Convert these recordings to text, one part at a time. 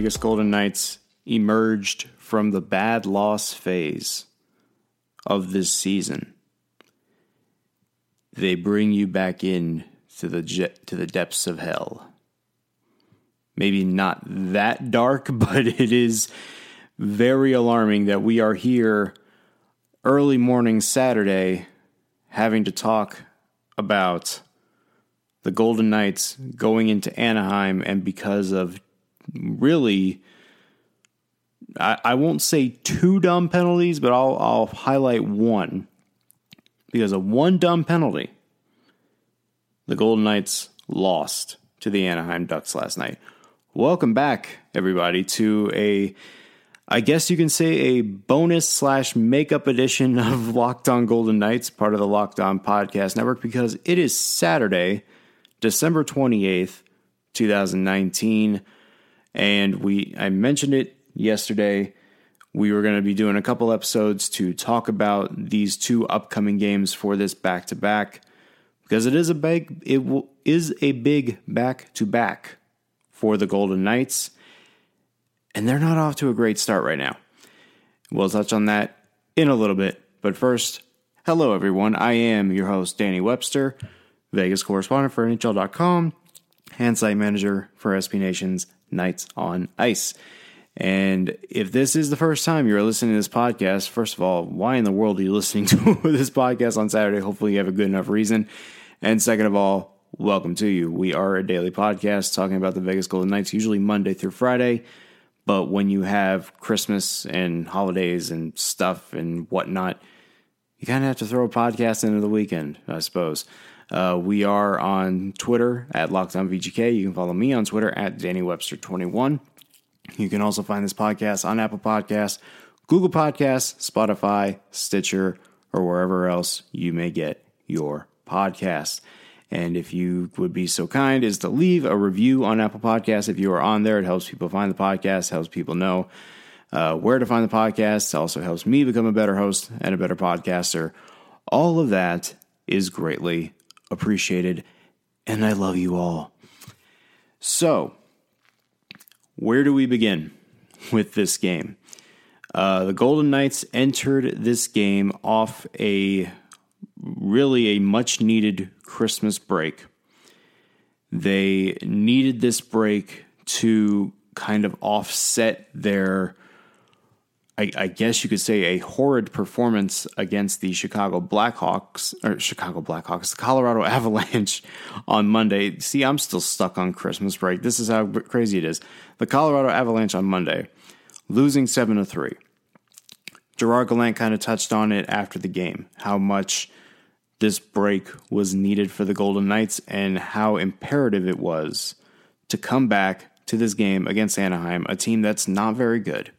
Vegas Golden Knights emerged from the bad loss phase of this season, they bring you back in to the jet, to the depths of hell. Maybe not that dark, but it is very alarming that we are here early morning Saturday having to talk about the Golden Knights going into Anaheim and because of really I, I won't say two dumb penalties, but I'll I'll highlight one. Because of one dumb penalty, the Golden Knights lost to the Anaheim Ducks last night. Welcome back, everybody, to a I guess you can say a bonus slash makeup edition of Locked On Golden Knights, part of the Locked On Podcast Network, because it is Saturday, December 28th, 2019. And we I mentioned it yesterday. We were going to be doing a couple episodes to talk about these two upcoming games for this back to back because it is a big it is a big back to back for the Golden Knights and they're not off to a great start right now. We'll touch on that in a little bit, but first, hello everyone. I am your host Danny Webster, Vegas correspondent for NHL.com and site manager for SB Nation's Knights on Ice. And if this is the first time you're listening to this podcast, first of all, why in the world are you listening to this podcast on Saturday? Hopefully, you have a good enough reason. And second of all, welcome to you. We are a daily podcast talking about the Vegas Golden Knights, usually Monday through Friday. But when you have Christmas and holidays and stuff and whatnot, you kind of have to throw a podcast into the weekend, I suppose. Uh, we are on Twitter at LockedOnVGK. You can follow me on Twitter at DannyWebster21. You can also find this podcast on Apple Podcasts, Google Podcasts, Spotify, Stitcher, or wherever else you may get your podcasts. And if you would be so kind as to leave a review on Apple Podcasts, if you are on there, it helps people find the podcast, helps people know uh, where to find the podcast, also helps me become a better host and a better podcaster. All of that is greatly appreciated, and I love you all. So, where do we begin with this game? Uh, the Golden Knights entered this game off a really a much needed Christmas break. They needed this break to kind of offset their, I, I, guess you could say, a horrid performance against the Chicago Blackhawks, or Chicago Blackhawks, the Colorado Avalanche on Monday. See, I'm still stuck on Christmas break. This is how crazy it is. The Colorado Avalanche on Monday, losing 7 to 3. Gerard Gallant kind of touched on it after the game, how much this break was needed for the Golden Knights and how imperative it was to come back to this game against Anaheim, a team that's not very good,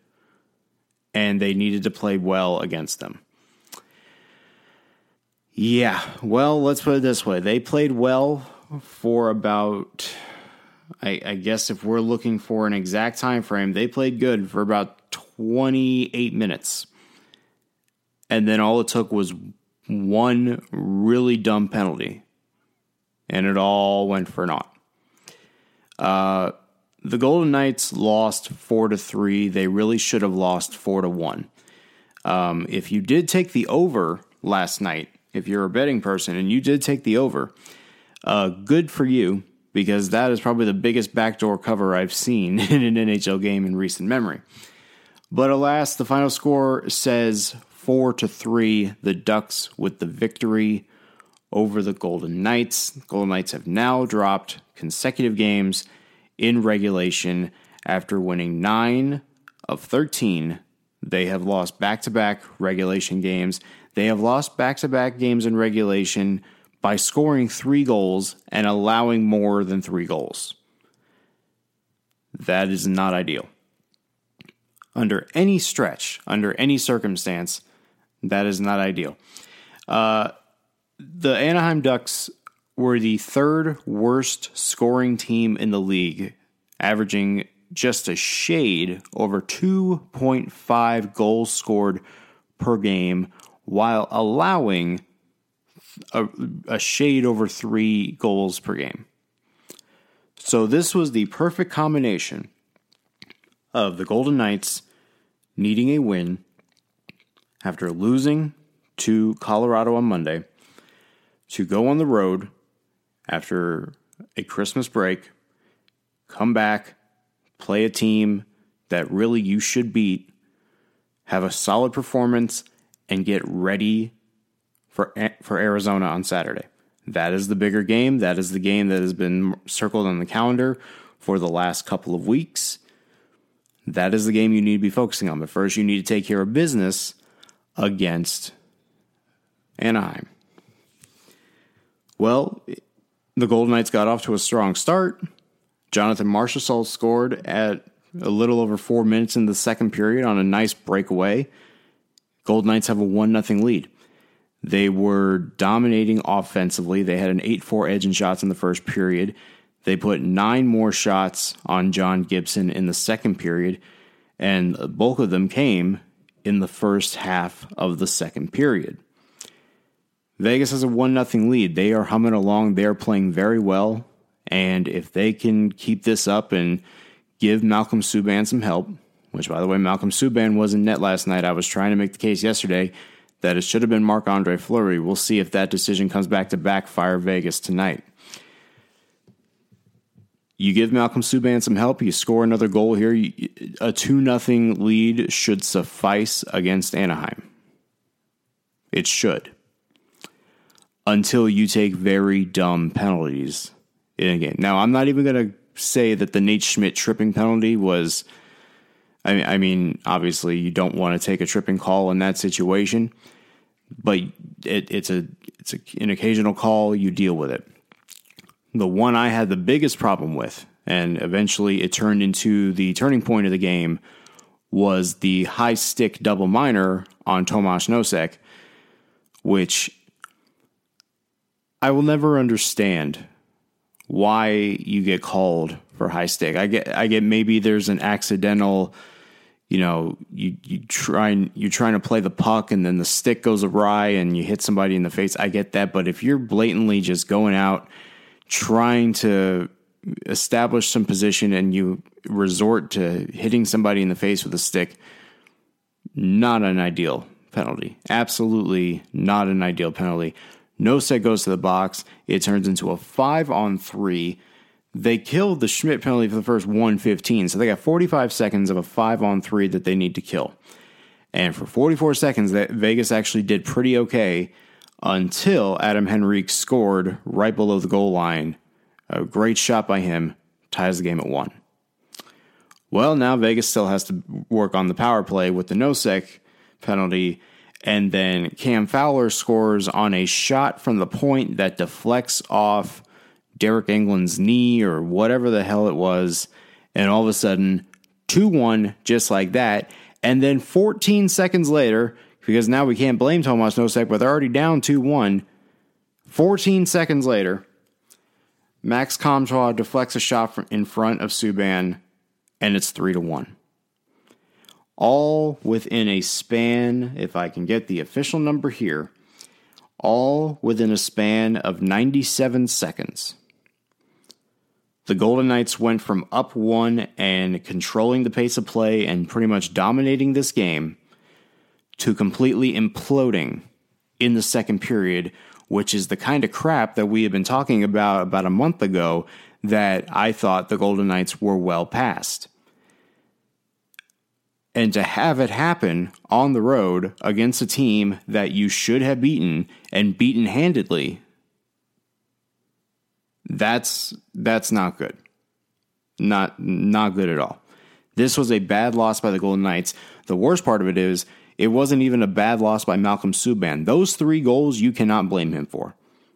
and they needed to play well against them. Yeah, well, let's put it this way. They played well for about I, I, guess if we're looking for an exact time frame, they played good for about 28 minutes. And then all it took was one really dumb penalty, and it all went for naught. Uh, the Golden Knights lost four to three. They really should have lost four to one. Um, if you did take the over last night, if you're a betting person and you did take the over, uh, good for you because that is probably the biggest backdoor cover I've seen in an NHL game in recent memory. But alas, the final score says four to three, the Ducks with the victory over the Golden Knights. The Golden Knights have now dropped consecutive games in regulation after winning nine of 13. They have lost back to back regulation games. They have lost back to back games in regulation by scoring three goals and allowing more than three goals. That is not ideal. Under any stretch, under any circumstance, that is not ideal. Uh, the Anaheim Ducks were the third worst scoring team in the league, averaging just a shade over 2.5 goals scored per game while allowing a, a, shade over three goals per game. So this was the perfect combination of the Golden Knights needing a win after losing to Colorado on Monday to go on the road after a Christmas break, come back, play a team that really you should beat, have a solid performance, and get ready for for Arizona on Saturday. That is the bigger game. That is the game that has been circled on the calendar for the last couple of weeks. That is the game you need to be focusing on. But first, you need to take care of business against Anaheim. Well, the Golden Knights got off to a strong start. Jonathan Marchessault scored at a little over four minutes in the second period on a nice breakaway. Golden Knights have a 1 0 lead. They were dominating offensively. They had an 8 4 edge in shots in the first period. They put nine more shots on John Gibson in the second period, and the bulk of them came in the first half of the second period. Vegas has a 1 0 lead. They are humming along. They are playing very well. And if they can keep this up and give Malcolm Subban some help, which, by the way, Malcolm Subban was in net last night. I was trying to make the case yesterday that it should have been Marc Andre Fleury. We'll see if that decision comes back to backfire Vegas tonight. You give Malcolm Subban some help. You score another goal here. A 2 0 lead should suffice against Anaheim. It should. Until you take very dumb penalties in a game. Now, I'm not even going to say that the Nate Schmidt tripping penalty was. I mean, I mean, obviously, you don't want to take a tripping call in that situation, but it, it's a it's a, an occasional call. You deal with it. The one I had the biggest problem with, and eventually it turned into the turning point of the game, was the high stick double minor on Tomas Nosek, which I will never understand why you get called for high stick. I get I get maybe there's an accidental you know, you you try and you're trying to play the puck and then the stick goes awry and you hit somebody in the face. I get that, but if you're blatantly just going out trying to establish some position and you resort to hitting somebody in the face with a stick, not an ideal penalty. Absolutely not an ideal penalty. Nosek goes to the box. It turns into a five on three. They killed the Schmidt penalty for the first 115, so they got 45 seconds of a five on three that they need to kill. And for 44 seconds, that Vegas actually did pretty okay until Adam Henrique scored right below the goal line. A great shot by him ties the game at one. Well, now Vegas still has to work on the power play with the no Nosek penalty. And then Cam Fowler scores on a shot from the point that deflects off Deryk Engelland's knee or whatever the hell it was. And all of a sudden, 2 1, just like that. And then 14 seconds later, because now we can't blame Tomas Nosek, but they're already down 2 1. 14 seconds later, Max Comtois deflects a shot in front of Subban, and it's 3 to 1. All within a span, if I can get the official number here, all within a span of 97 seconds. The Golden Knights went from up one and controlling the pace of play and pretty much dominating this game to completely imploding in the second period, which is the kind of crap that we had been talking about about a month ago that I thought the Golden Knights were well past. And to have it happen on the road against a team that you should have beaten and beaten handedly, that's that's not good. Not not good at all. This was a bad loss by the Golden Knights. The worst part of it is it wasn't even a bad loss by Malcolm Subban. Those three goals you cannot blame him for.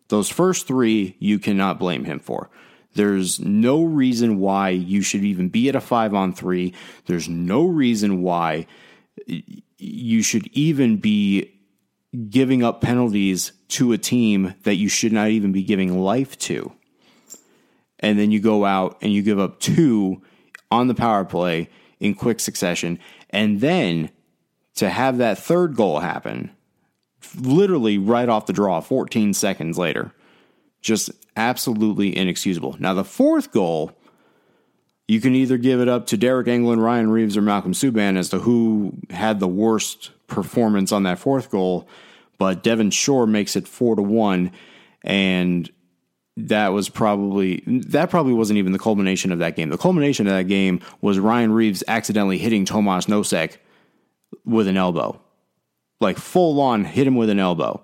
Those first three you cannot blame him for. There's no reason why you should even be at a five on three. There's no reason why you should even be giving up penalties to a team that you should not even be giving life to. And then you go out and you give up two on the power play in quick succession. And then to have that third goal happen literally right off the draw 14 seconds later just absolutely inexcusable now the fourth goal You can either give it up to Deryk Engelland, Ryan Reaves, or Malcolm Subban as to who had the worst performance on that fourth goal. But Devin Shore makes it four to one, and that was probably that probably wasn't even the culmination of that game. The culmination of that game was Ryan Reaves accidentally hitting Tomas Nosek with an elbow, like full on hit him with an elbow.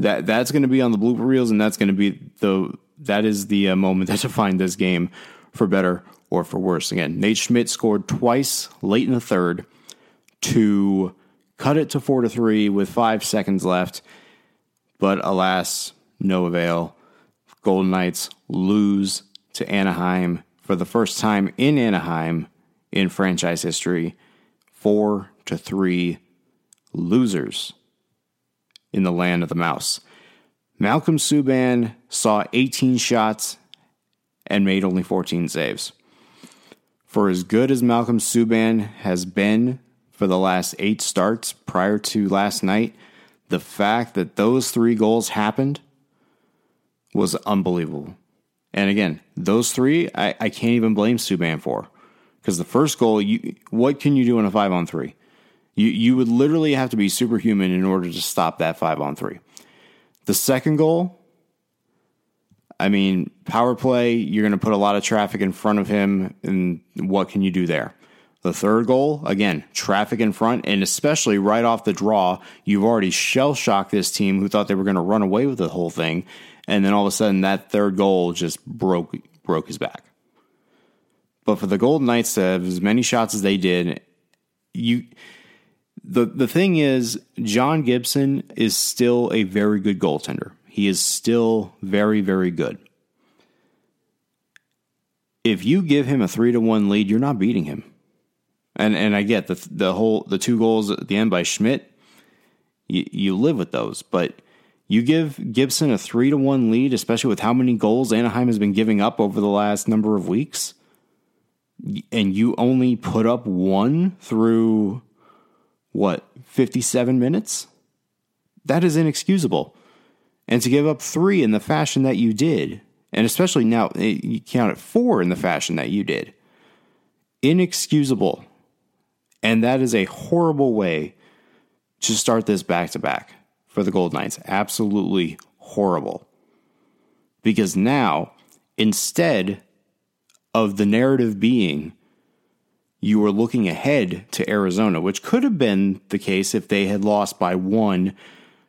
That that's going to be on the blooper reels, and that's going to be the that is the uh, moment that defined this game for better or for worse. Again, Nate Schmidt scored twice late in the third to cut it to four to three with five seconds left, but alas, no avail. Golden Knights lose to Anaheim for the first time in Anaheim in franchise history. Four to three losers in the land of the mouse. Malcolm Subban saw 18 shots and made only 14 saves. For as good as Malcolm Subban has been for the last eight starts prior to last night, the fact that those three goals happened was unbelievable. And again, those three, I, I can't even blame Subban for. Because the first goal, you what can you do in a five on three? You you would literally have to be superhuman in order to stop that five on three. The second goal, I mean, power play, you're going to put a lot of traffic in front of him, and what can you do there? The third goal, again, traffic in front, and especially right off the draw, you've already shell shocked this team who thought they were going to run away with the whole thing, and then all of a sudden that third goal just broke broke his back. But for the Golden Knights to have as many shots as they did, you the the thing is John Gibson is still a very good goaltender. He is still very very good. If you give him a 3 to 1 lead, you're not beating him. And and I get the the whole the two goals at the end by Schmidt, you, you live with those, but you give Gibson a three to one lead, especially with how many goals Anaheim has been giving up over the last number of weeks, and you only put up one through what, 57 minutes? That is inexcusable. And to give up three in the fashion that you did, and especially now eh, you count it four in the fashion that you did, inexcusable. And that is a horrible way to start this back to back for the Gold Knights. Absolutely horrible. Because now, instead of the narrative being you were looking ahead to Arizona, which could have been the case if they had lost by one,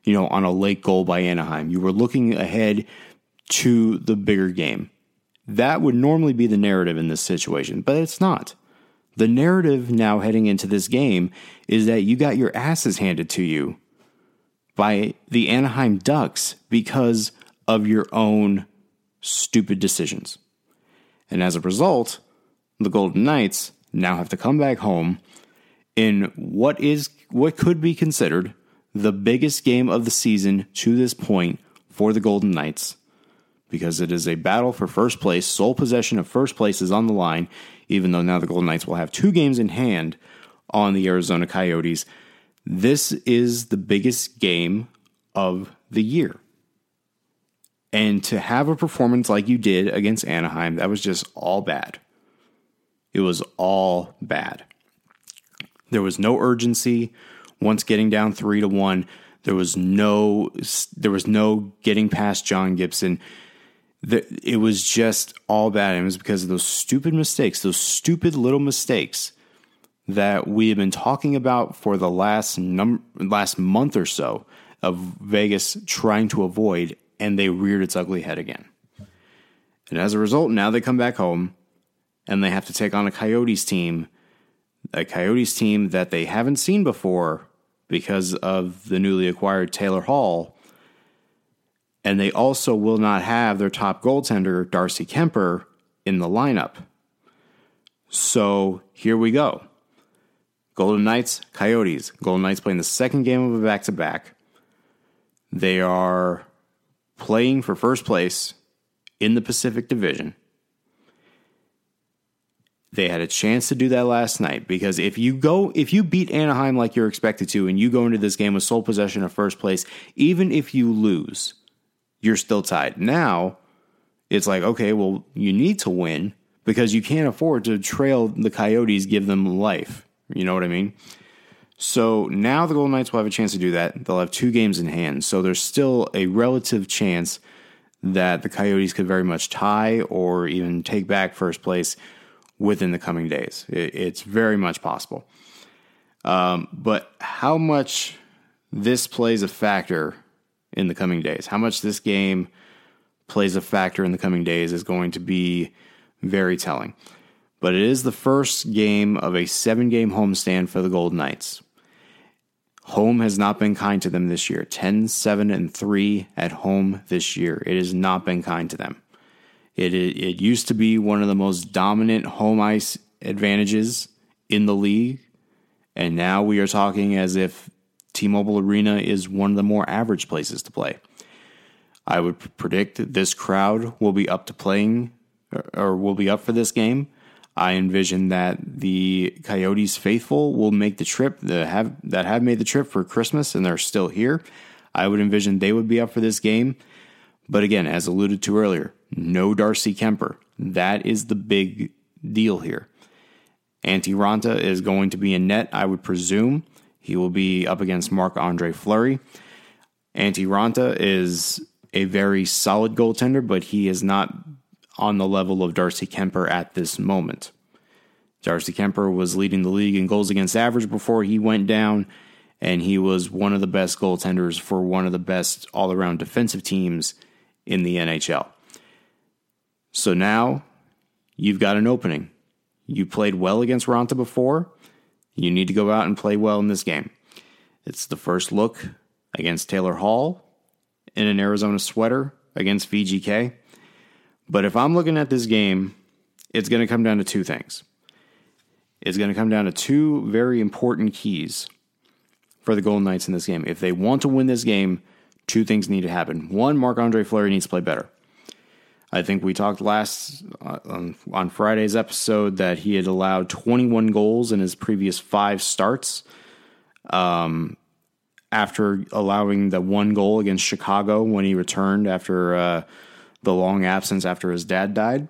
you know, on a late goal by Anaheim. You were looking ahead to the bigger game. That would normally be the narrative in this situation, but it's not. The narrative now heading into this game is that you got your asses handed to you by the Anaheim Ducks because of your own stupid decisions. And as a result, the Golden Knights now have to come back home in what is what could be considered the biggest game of the season to this point for the Golden Knights because it is a battle for first place. Sole possession of first place is on the line, even though now the Golden Knights will have two games in hand on the Arizona Coyotes. This is the biggest game of the year. And to have a performance like you did against Anaheim, that was just all bad. It was all bad. There was no urgency once getting down 3 to 1. There was no there was no getting past John Gibson. It was just all bad. It was because of those stupid mistakes, those stupid little mistakes that we have been talking about for the last num- last month or so of Vegas trying to avoid, and they reared its ugly head again. And as a result, now they come back home and they have to take on a Coyotes team, a Coyotes team that they haven't seen before because of the newly acquired Taylor Hall. And they also will not have their top goaltender, Darcy Kuemper, in the lineup. So here we go. Golden Knights, Coyotes. Golden Knights playing the second game of a back to back. They are playing for first place in the Pacific Division. They had a chance to do that last night because if you go, if you beat Anaheim like you're expected to, and you go into this game with sole possession of first place, even if you lose, you're still tied. Now, it's like, okay, well, you need to win because you can't afford to trail the Coyotes, give them life. You know what I mean? So now the Golden Knights will have a chance to do that. They'll have two games in hand. So there's still a relative chance that the Coyotes could very much tie or even take back first place within the coming days. It's very much possible. Um, but how much this plays a factor in the coming days, how much this game plays a factor in the coming days is going to be very telling. But it is the first game of a seven game homestand for the Golden Knights. Home has not been kind to them this year. 10, 7, and 3 at home this year. It has not been kind to them. It, it, it used to be one of the most dominant home ice advantages in the league. And now we are talking as if T Mobile Arena is one of the more average places to play. I would predict that this crowd will be up to playing or will be up for this game. I envision that the Coyotes faithful will make the trip that have that have made the trip for Christmas and they're still here. I would envision they would be up for this game. But again, as alluded to earlier, no Darcy Kuemper. That is the big deal here. Antti Raanta is going to be in net, I would presume. He will be up against Marc Andre Fleury. Antti Raanta is a very solid goaltender, but he is not on the level of Darcy Kuemper at this moment. Darcy Kuemper was leading the league in goals against average before he went down, and he was one of the best goaltenders for one of the best all around defensive teams in the NHL. So now you've got an opening. You played well against Raanta before. You need to go out and play well in this game. It's the first look against Taylor Hall in an Arizona sweater against VGK. But if I'm looking at this game, it's going to come down to two things. It's going to come down to two very important keys for the Golden Knights in this game. If they want to win this game, two things need to happen. One, Marc Andre Fleury needs to play better. I think we talked last uh, on, on Friday's episode that he had allowed 21 goals in his previous five starts. Um, after allowing the one goal against Chicago when he returned after uh, the long absence after his dad died.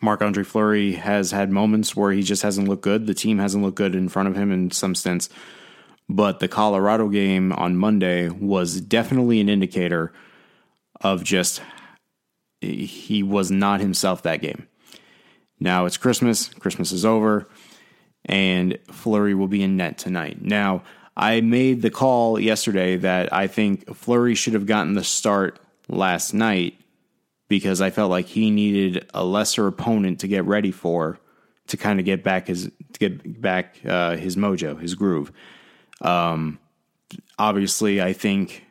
Marc Andre Fleury has had moments where he just hasn't looked good. The team hasn't looked good in front of him in some sense. But the Colorado game on Monday was definitely an indicator of just he was not himself that game. Now it's Christmas. Christmas is over, and Fleury will be in net tonight. Now, I made the call yesterday that I think Fleury should have gotten the start last night because I felt like he needed a lesser opponent to get ready for to kind of get back his to get back uh, his mojo, his groove. Um, obviously, I think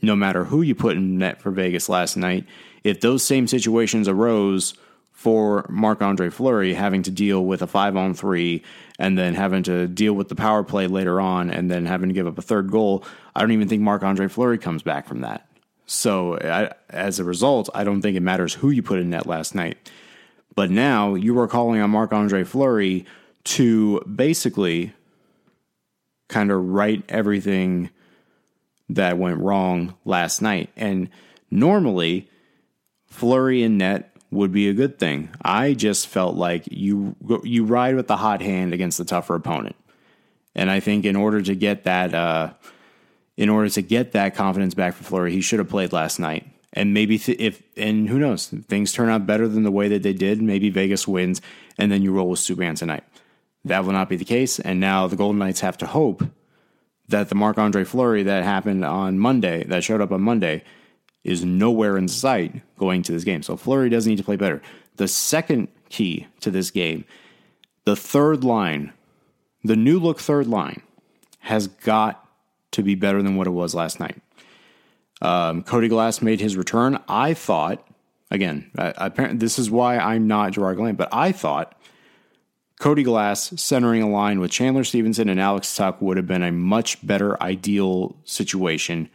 no matter who you put in net for Vegas last night, if those same situations arose for Marc Andre Fleury having to deal with a five on three and then having to deal with the power play later on and then having to give up a third goal, I don't even think Marc Andre Fleury comes back from that. So I, as a result, I don't think it matters who you put in net last night. But now you are calling on Marc Andre Fleury to basically kind of right everything that went wrong last night. And normally, Fleury in net would be a good thing. I just felt like you you ride with the hot hand against the tougher opponent, and I think in order to get that uh, in order to get that confidence back for Fleury, he should have played last night. And maybe th- if and who knows, things turn out better than the way that they did. Maybe Vegas wins, and then you roll with Subban tonight. That will not be the case. And now the Golden Knights have to hope that the Marc Andre Fleury that happened on Monday, that showed up on Monday, is nowhere in sight going to this game. So Fleury does need to play better. The second key to this game, the third line, the new look third line, has got to be better than what it was last night. Um, Cody Glass made his return. I thought, again, apparently this is why I'm not Gerard Gallant, but I thought Cody Glass centering a line with Chandler Stephenson and Alex Tuch would have been a much better ideal situation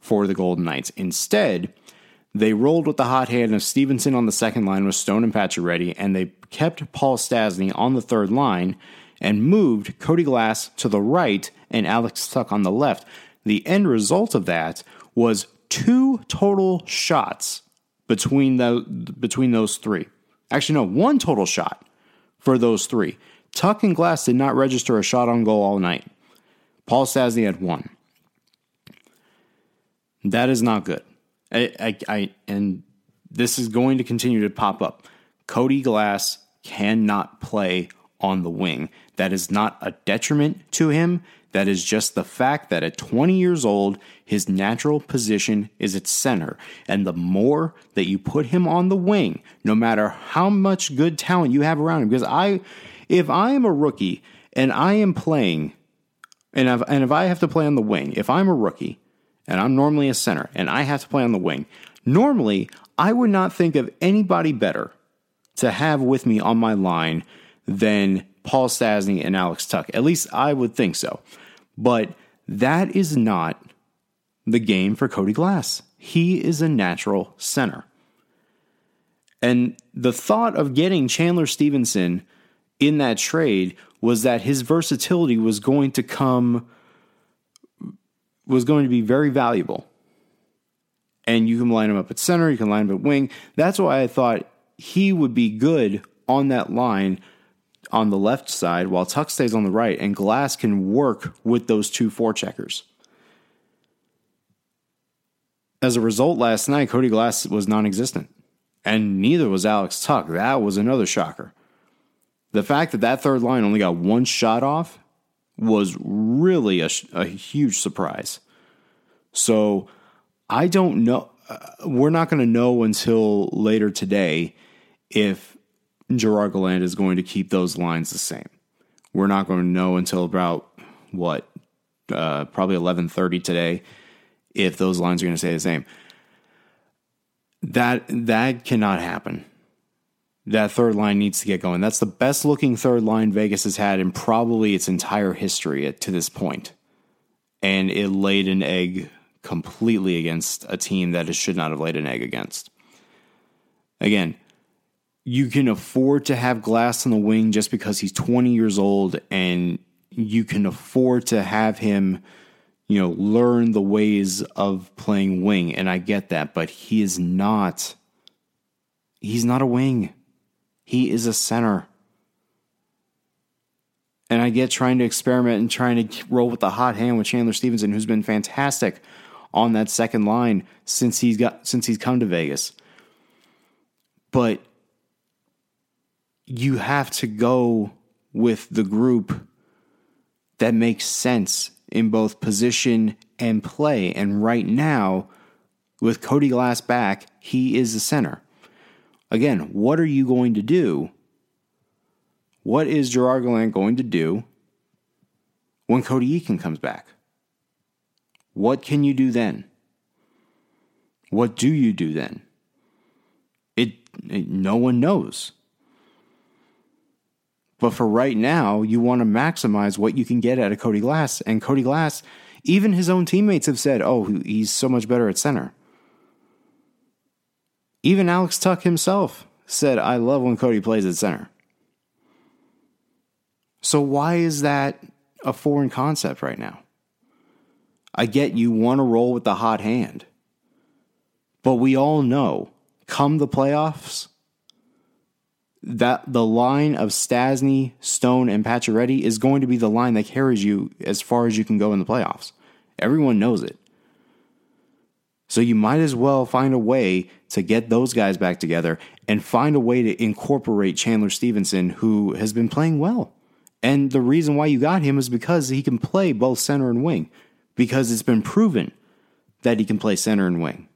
for the Golden Knights. Instead, they rolled with the hot hand of Stephenson on the second line with Stone and Pacioretty, and they kept Paul Stastny on the third line and moved Cody Glass to the right and Alex Tuch on the left. The end result of that was two total shots between the between those three. Actually, no, one total shot for those three. Tuch and Glass did not register a shot on goal all night. Paul Stastny had one. That is not good. I, I, I, and this is going to continue to pop up. Cody Glass cannot play on the wing. That is not a detriment to him. That is just the fact that at 20 years old, his natural position is at center. And the more that you put him on the wing, no matter how much good talent you have around him, because I, if I am a rookie and I am playing, and if, and if I have to play on the wing, if I'm a rookie and I'm normally a center and I have to play on the wing, normally I would not think of anybody better to have with me on my line than Paul Stastny and Alex Tuch. At least I would think so. But that is not the game for Cody Glass. He is a natural center. And the thought of getting Chandler Stephenson in that trade was that his versatility was going to come was going to be very valuable. And you can line him up at center, you can line him at wing. That's why I thought he would be good on that line on the left side while Tuch stays on the right, and Glass can work with those two forecheckers. As a result, last night, Cody Glass was non existent, and neither was Alex Tuch. That was another shocker. The fact that that third line only got one shot off was really a, a huge surprise. So I don't know. Uh, we're not going to know until later today if Gerard Gallant is going to keep those lines the same. We're not going to know until about what uh, probably eleven thirty today if those lines are going to stay the same. That that cannot happen. That third line needs to get going. That's the best looking third line Vegas has had in probably its entire history to this point. And it laid an egg completely against a team that it should not have laid an egg against. Again, you can afford to have Glass on the wing just because he's 20 years old and you can afford to have him, you know, learn the ways of playing wing. And I get that, but he is not, he's not a wing. He is a center. And I get trying to experiment and trying to roll with the hot hand with Chandler Stephenson, who's been fantastic on that second line since he's got since he's come to Vegas. But you have to go with the group that makes sense in both position and play. And right now, with Cody Glass back, he is the center. Again, what are you going to do? What is Gerard Gallant going to do when Cody Eakin comes back? What can you do then? What do you do then? It, it no one knows. But for right now, you want to maximize what you can get out of Cody Glass. And Cody Glass, even his own teammates have said, oh, he's so much better at center. Even Alex Tuch himself said, I love when Cody plays at center. So why is that a foreign concept right now? I get you want to roll with the hot hand. But we all know come the playoffs, that the line of Stastny, Stone, and Pacioretty is going to be the line that carries you as far as you can go in the playoffs. Everyone knows it. So you might as well find a way to get those guys back together and find a way to incorporate Chandler Stephenson, who has been playing well. And the reason why you got him is because he can play both center and wing, because it's been proven that he can play center and wing.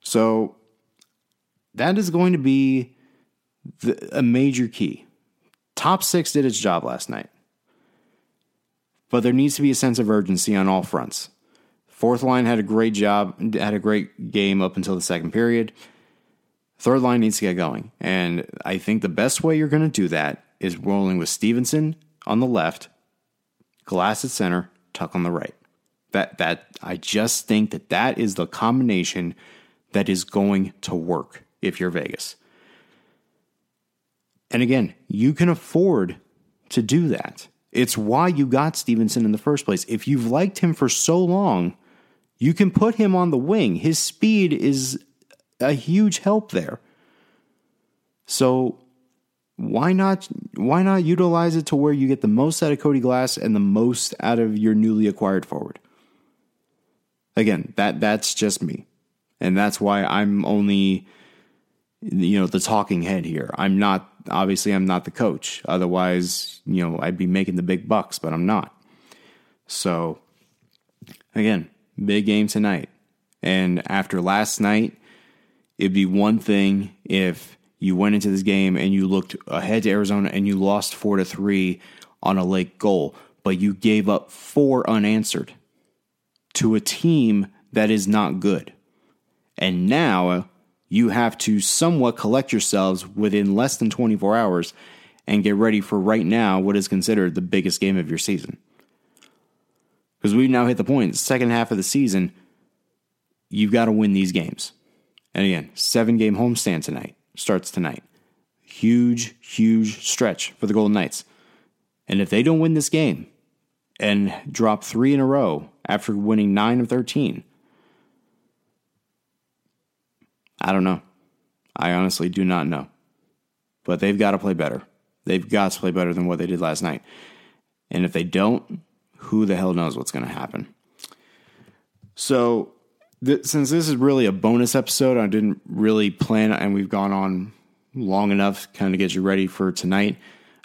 So that is going to be the, a major key. Top six did its job last night. But there needs to be a sense of urgency on all fronts. Fourth line had a great job, had a great game up until the second period. Third line needs to get going. And I think the best way you're going to do that is rolling with Stephenson on the left, Glass at center, Tuch on the right. That that I just think that that is the combination that is going to work if you're Vegas. And again, you can afford to do that. It's why you got Stephenson in the first place. If you've liked him for so long, you can put him on the wing. His speed is a huge help there. So why not why not utilize it to where you get the most out of Cody Glass and the most out of your newly acquired forward? Again, that that's just me. And that's why I'm only you know the talking head here. I'm not obviously I'm not the coach. Otherwise, you know, I'd be making the big bucks, but I'm not. So again, big game tonight. And after last night, it'd be one thing if you went into this game and you looked ahead to Arizona and you lost 4 to 3 on a late goal, but you gave up four unanswered to a team that is not good. And now you have to somewhat collect yourselves within less than 24 hours and get ready for right now what is considered the biggest game of your season. Because we've now hit the point, second half of the season, you've got to win these games. And again, seven game homestand tonight starts tonight. Huge, huge stretch for the Golden Knights. And if they don't win this game and drop three in a row after winning nine of 13, I don't know. I honestly do not know. But they've got to play better. They've got to play better than what they did last night. And if they don't, who the hell knows what's going to happen? So, th- since this is really a bonus episode, I didn't really plan, and we've gone on long enough kind of get you ready for tonight.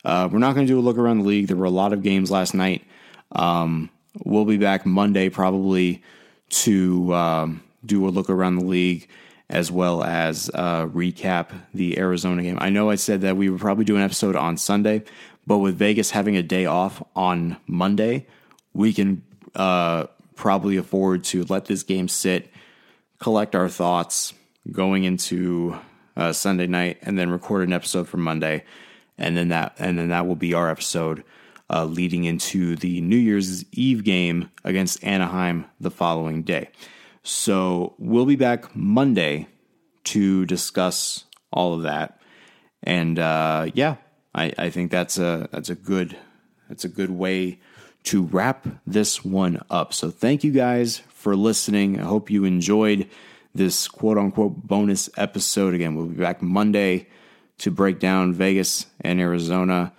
Uh, we're not going to do a look around the league. There were a lot of games last night. Um, we'll be back Monday probably to um, do a look around the league as well as uh, recap the Arizona game. I know I said that we would probably do an episode on Sunday, but with Vegas having a day off on Monday, we can uh, probably afford to let this game sit, collect our thoughts going into uh, Sunday night, and then record an episode for Monday, and then that and then that will be our episode uh, leading into the New Year's Eve game against Anaheim the following day. So we'll be back Monday to discuss all of that. And uh, yeah, I, I think that's a that's a good that's a good way to wrap this one up. So thank you guys for listening. I hope you enjoyed this quote unquote bonus episode. Again, we'll be back Monday to break down Vegas and Arizona.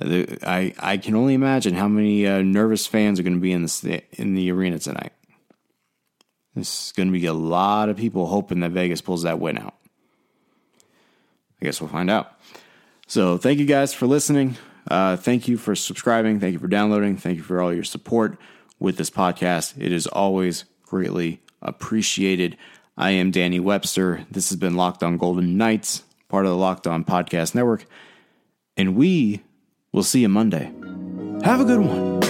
I I can only imagine how many uh, nervous fans are going to be in the in the arena tonight. This is going to be a lot of people hoping that Vegas pulls that win out. I guess we'll find out. So, thank you guys for listening. Uh, thank you for subscribing. Thank you for downloading. Thank you for all your support with this podcast. It is always greatly appreciated. I am Danny Webster. This has been Locked On Golden Knights, part of the Locked On Podcast Network. And we will see you Monday. Have a good one.